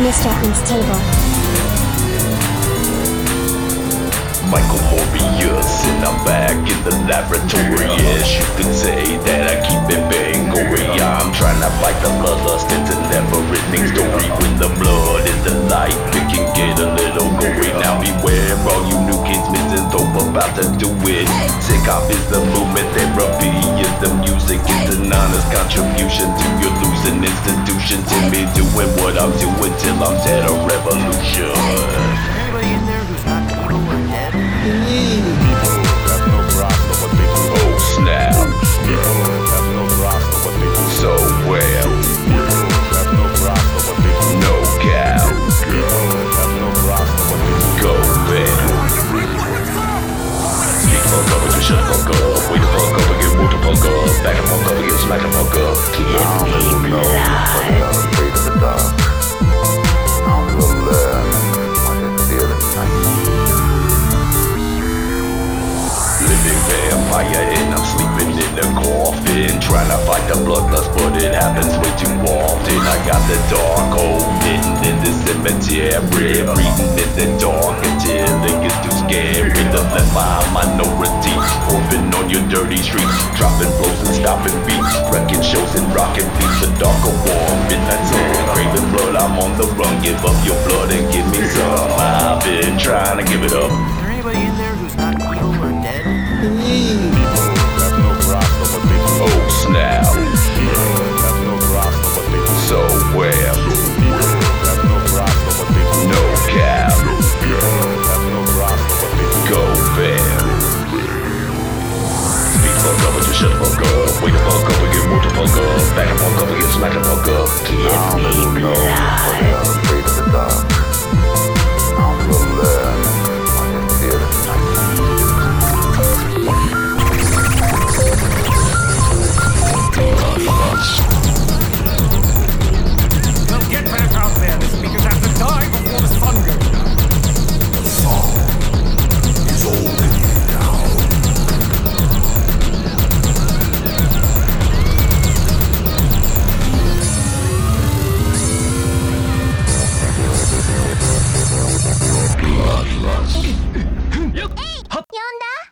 Mr. Unstable. Michael Morbius, and I'm back in the laboratory. Yes, you could say that I keep it bang gory. I'm trying to fight the bloodlust. It's a never-ending story. When the blood is the light, it can get a little gory. Now beware, all you new kids missing dope about to do it. Sick off is the movement, therapy is the music. It's an honest contribution to your losing institution. To me doing what I'm doing till I'm vampire and I'm sleeping in the coffin Trying to fight the bloodlust but it happens way too often. I got the dark hole in the cemetery Breathing in the dark until it gets too scary. The let my minority orphan on your dirty streets Dropping blows and stopping beats Wrecking shows and rocking beats. The darker warm midnight sun Craving blood I'm on the run Give up your blood know.